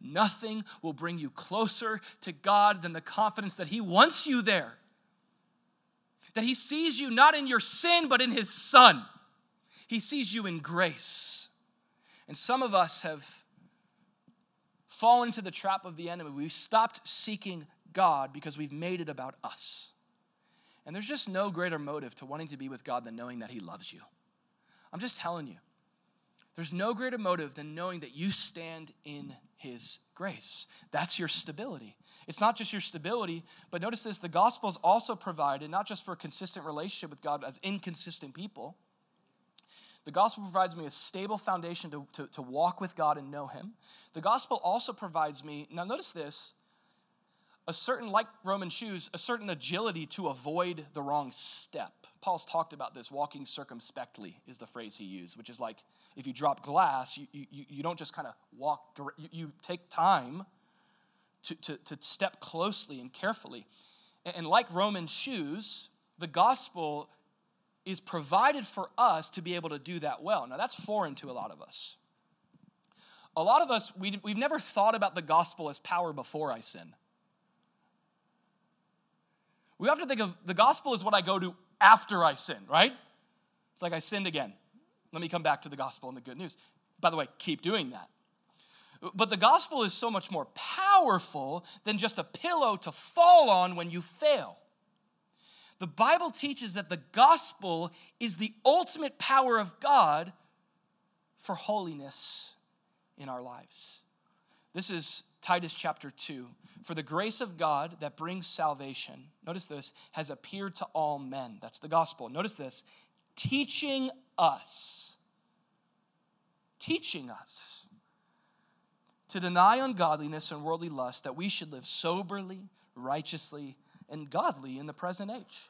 Nothing will bring you closer to God than the confidence that He wants you there. That He sees you not in your sin, but in His Son. He sees you in grace. And some of us have fallen into the trap of the enemy. We've stopped seeking God because we've made it about us. And there's just no greater motive to wanting to be with God than knowing that He loves you. I'm just telling you. There's no greater motive than knowing that you stand in His grace. That's your stability. It's not just your stability, but notice this the gospel is also provided not just for a consistent relationship with God as inconsistent people. The gospel provides me a stable foundation to, to, to walk with God and know Him. The gospel also provides me, now notice this, a certain, like Roman shoes, a certain agility to avoid the wrong step. Paul's talked about this, walking circumspectly is the phrase he used, which is like if you drop glass, you, you, you don't just kind of walk, you, you take time to, to, to step closely and carefully. And, and like Roman shoes, the gospel is provided for us to be able to do that well. Now, that's foreign to a lot of us. A lot of us, we, we've never thought about the gospel as power before I sin. We to think of the gospel as what I go to after I sin, right? It's like I sinned again. Let me come back to the gospel and the good news. By the way, keep doing that. But the gospel is so much more powerful than just a pillow to fall on when you fail. The Bible teaches that the gospel is the ultimate power of God for holiness in our lives. This is Titus chapter 2. For the grace of God that brings salvation, notice this, has appeared to all men. That's the gospel. Notice this, teaching us, teaching us to deny ungodliness and worldly lust, that we should live soberly, righteously, and godly in the present age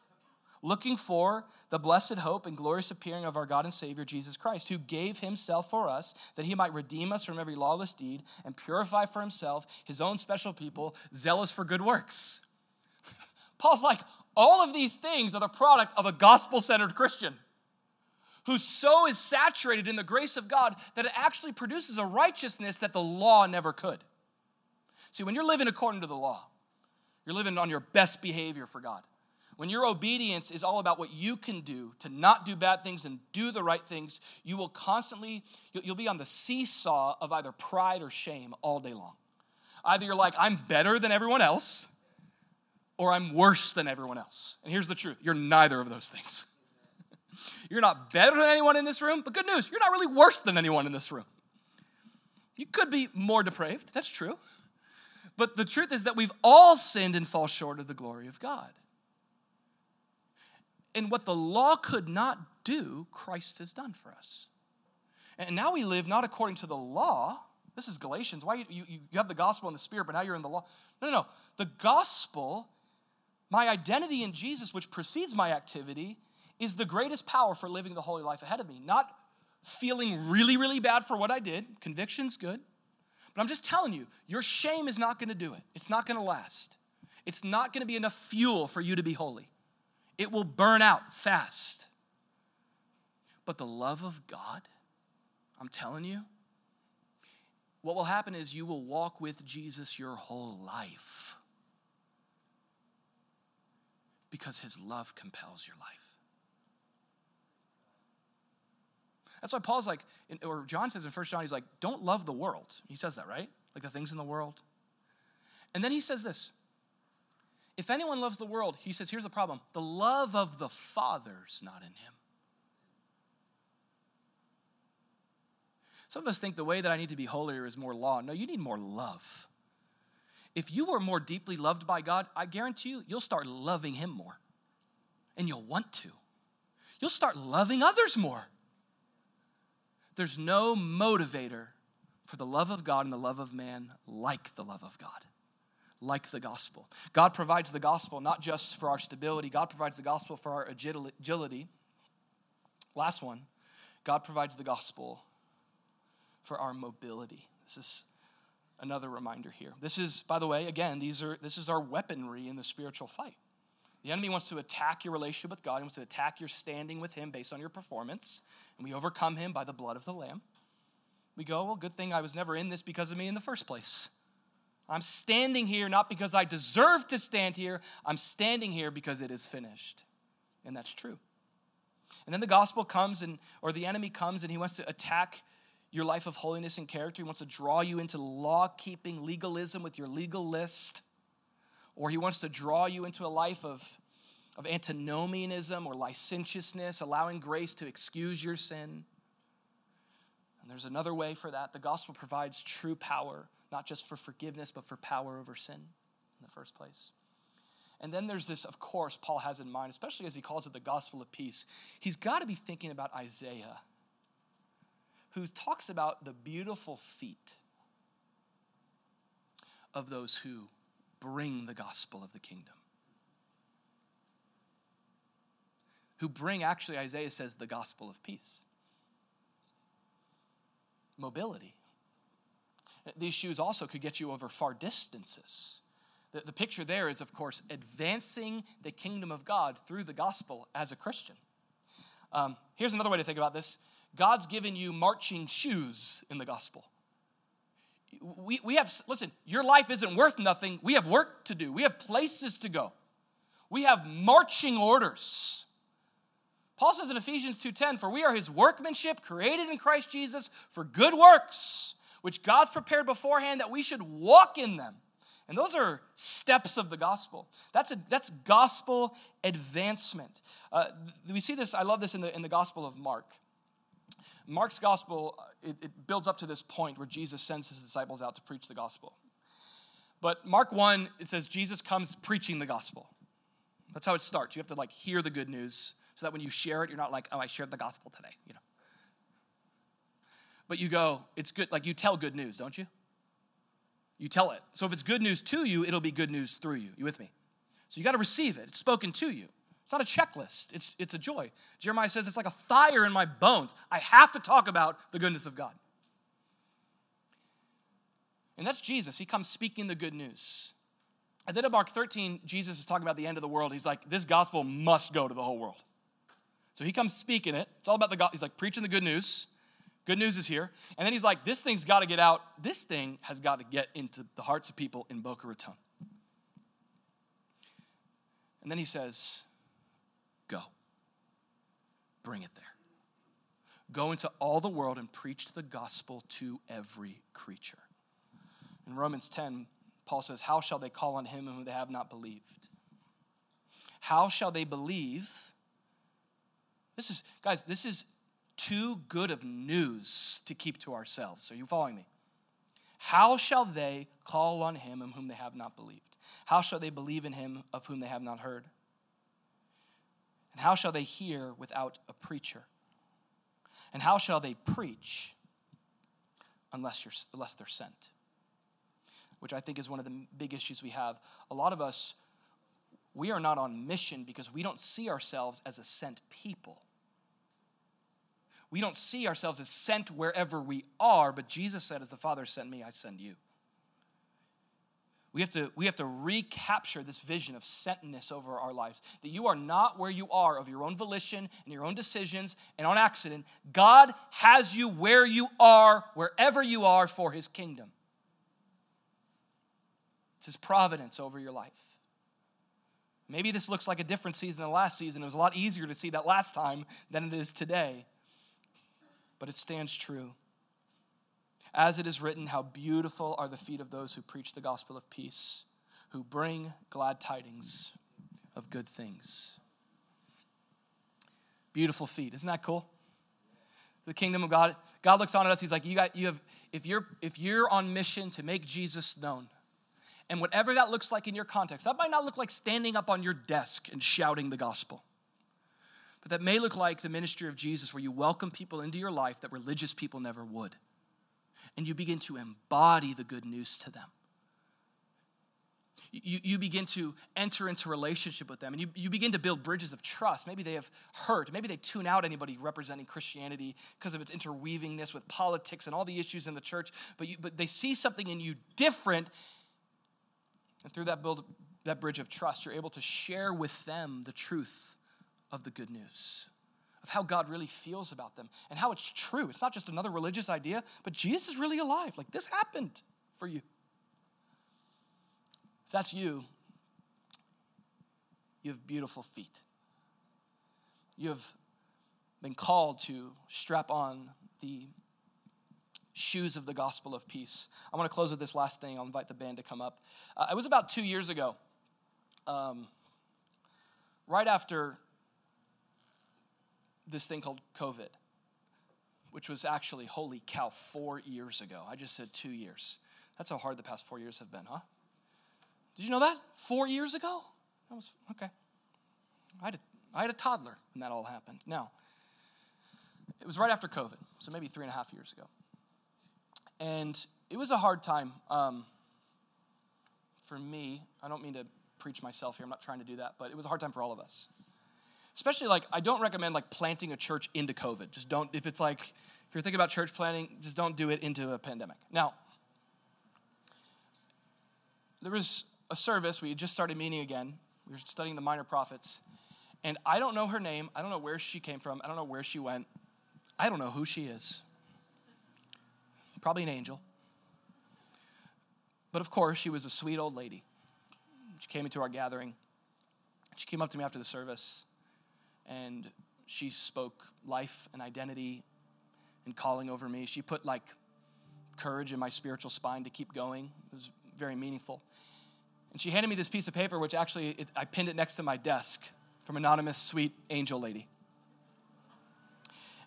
looking for the blessed hope and glorious appearing of our God and Savior Jesus Christ, who gave himself for us that he might redeem us from every lawless deed and purify for himself his own special people, zealous for good works. *laughs* Paul's like, all of these things are the product of a gospel centered Christian who so is saturated in the grace of God that it actually produces a righteousness that the law never could. See, when you're living according to the law, you're living on your best behavior for God. When your obedience is all about what you can do to not do bad things and do the right things, you will constantly, you'll be on the seesaw of either pride or shame all day long. Either you're like, I'm better than everyone else, or I'm worse than everyone else. And here's the truth you're neither of those things. *laughs* you're not better than anyone in this room, but good news, you're not really worse than anyone in this room. You could be more depraved, that's true. But the truth is that we've all sinned and fall short of the glory of God. And what the law could not do, Christ has done for us. And now we live not according to the law. This is Galatians. Why you, you, you have the gospel and the spirit, but now you're in the law. No, no, no. The gospel, my identity in Jesus, which precedes my activity, is the greatest power for living the holy life ahead of me. Not feeling really, really bad for what I did. Conviction's good. But I'm just telling you, your shame is not going to do it. It's not going to last. It's not going to be enough fuel for you to be holy it will burn out fast. But the love of God, I'm telling you, what will happen is you will walk with Jesus your whole life because his love compels your life. That's why Paul's like, or John says in First John, he's like, don't love the world. He says that, right? Like the things in the world. And then he says this if anyone loves the world, he says, here's the problem the love of the Father's not in him. Some of us think the way that I need to be holier is more law. No, you need more love. If you are more deeply loved by God, I guarantee you, you'll start loving Him more. And you'll want to. You'll start loving others more. There's no motivator for the love of God and the love of man like the love of God, like the gospel. God provides the gospel not just for our stability, God provides the gospel for our agility. Last one, God provides the gospel for our mobility. This is another reminder here. This is, by the way, again, these are this is our weaponry in the spiritual fight. The enemy wants to attack your relationship with God. He wants to attack your standing with Him based on your performance. And we overcome Him by the blood of the Lamb. We go, well, good thing I was never in this because of me in the first place. I'm standing here not because I deserve to stand here. I'm standing here because it is finished. And that's true. And then the gospel comes and or the enemy comes and he wants to attack your life of holiness and character. He wants to draw you into law keeping legalism with your legal list. Or he wants to draw you into a life of, of antinomianism or licentiousness, allowing grace to excuse your sin. And there's another way for that. The gospel provides true power, not just for forgiveness, but for power over sin in the first place. And then there's this, of course, Paul has in mind, especially as he calls it the gospel of peace. He's got to be thinking about Isaiah who talks about the beautiful feet of those who bring the gospel of the kingdom. Who bring, actually, Isaiah says, the gospel of peace. Mobility. These shoes also could get you over far distances. The, the picture there is, of course, advancing the kingdom of God through the gospel as a Christian. Um, here's another way to think about this God's given you marching shoes in the gospel. We, we have, listen, your life isn't worth nothing. We have work to do, we have places to go, we have marching orders. Paul says in Ephesians 2:10, "For we are his workmanship, created in Christ Jesus for good works, which God's prepared beforehand that we should walk in them." And those are steps of the gospel. That's, a, that's gospel advancement. Uh, we see this, I love this in the, in the gospel of Mark. Mark's gospel, it, it builds up to this point where Jesus sends his disciples out to preach the gospel. But Mark 1, it says Jesus comes preaching the gospel. That's how it starts. You have to like hear the good news so that when you share it, you're not like, oh, I shared the gospel today, you know. But you go, it's good, like you tell good news, don't you? You tell it. So if it's good news to you, it'll be good news through you. You with me? So you got to receive it. It's spoken to you. It's not a checklist, it's, it's a joy. Jeremiah says, It's like a fire in my bones. I have to talk about the goodness of God. And that's Jesus. He comes speaking the good news. And then in Mark 13, Jesus is talking about the end of the world. He's like, This gospel must go to the whole world. So he comes speaking it. It's all about the gospel. He's like preaching the good news. Good news is here. And then he's like, This thing's got to get out. This thing has got to get into the hearts of people in Boca Raton. And then he says, Go. Bring it there. Go into all the world and preach the gospel to every creature. In Romans 10, Paul says, How shall they call on him whom they have not believed? How shall they believe? This is, guys, this is too good of news to keep to ourselves. Are you following me? How shall they call on him in whom they have not believed? How shall they believe in him of whom they have not heard? And how shall they hear without a preacher? And how shall they preach unless, you're, unless they're sent? Which I think is one of the big issues we have. A lot of us, we are not on mission because we don't see ourselves as a sent people. We don't see ourselves as sent wherever we are, but Jesus said, As the Father sent me, I send you. We have, to, we have to recapture this vision of sentness over our lives. That you are not where you are of your own volition and your own decisions and on accident. God has you where you are, wherever you are, for his kingdom. It's his providence over your life. Maybe this looks like a different season than last season. It was a lot easier to see that last time than it is today. But it stands true. As it is written, how beautiful are the feet of those who preach the gospel of peace, who bring glad tidings of good things. Beautiful feet. Isn't that cool? the kingdom of God. God looks on at us, he's like, you got you have if you're if you're on mission to make Jesus known, and whatever that looks like in your context, that might not look like standing up on your desk and shouting the gospel. But that may look like the ministry of Jesus, where you welcome people into your life that religious people never would. And you begin to embody the good news to them. You, you begin to enter into relationship with them and you, you begin to build bridges of trust. Maybe they have hurt. Maybe they tune out anybody representing Christianity because of its interweavingness with politics and all the issues in the church. But, you, but they see something in you different. And through that, build, that bridge of trust, you're able to share with them the truth of the good news, of how God really feels about them and how it's true. It's not just another religious idea, but Jesus is really alive. Like this happened for you. If that's you, you have beautiful feet. You have been called to strap on the shoes of the gospel of peace. I want to close with this last thing. I'll invite the band to come up. Uh, it was about two years ago, um, right after this thing called COVID, which was actually, holy cow, four years ago. I just said two years. That's how hard the past four years have been, huh? Did you know that? Four years ago? That was, okay. I had a, I had a toddler when that all happened. Now, it was right after COVID, so maybe three and a half years ago. And it was a hard time um, for me. I don't mean to preach myself here, I'm not trying to do that, but it was a hard time for all of us especially like I don't recommend like planting a church into COVID. Just don't if it's like if you're thinking about church planting, just don't do it into a pandemic. Now, there was a service we had just started meeting again. We were studying the minor prophets, and I don't know her name. I don't know where she came from. I don't know where she went. I don't know who she is. Probably an angel. But of course, she was a sweet old lady. She came into our gathering. She came up to me after the service and she spoke life and identity and calling over me. She put like courage in my spiritual spine to keep going. It was very meaningful. And she handed me this piece of paper, which actually it, I pinned it next to my desk from anonymous sweet angel lady.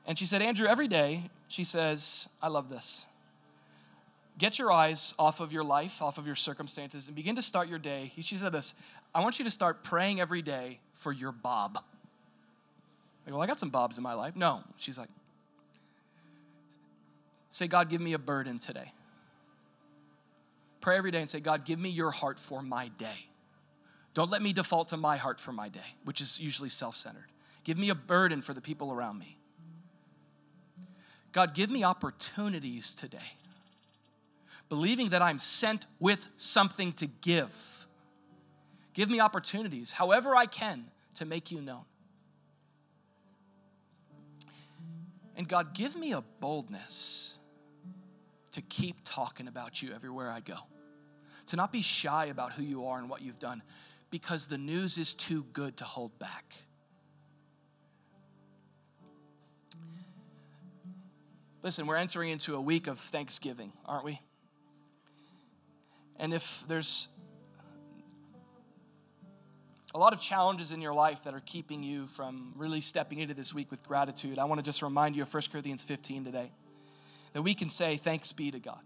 And she said, Andrew, every day, she says, I love this. Get your eyes off of your life, off of your circumstances, and begin to start your day. She said this I want you to start praying every day for your Bob. Go, well, I got some Bobs in my life. No. She's like, say, God, give me a burden today. Pray every day and say, God, give me your heart for my day. Don't let me default to my heart for my day, which is usually self centered. Give me a burden for the people around me. God, give me opportunities today, believing that I'm sent with something to give. Give me opportunities, however I can, to make you known. And God, give me a boldness to keep talking about you everywhere I go, to not be shy about who you are and what you've done, because the news is too good to hold back. Listen, we're entering into a week of Thanksgiving, aren't we? And if there's a lot of challenges in your life that are keeping you from really stepping into this week with gratitude, I want to just remind you of 1 Corinthians 15 today. That we can say, Thanks be to God.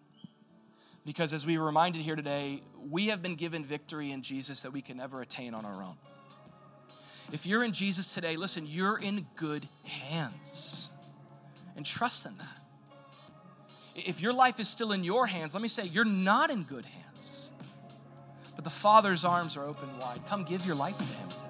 Because as we were reminded here today, we have been given victory in Jesus that we can never attain on our own. If you're in Jesus today, listen, you're in good hands. And trust in that. If your life is still in your hands, let me say, you're not in good hands the Father's arms are open wide. Come give your life to Him today.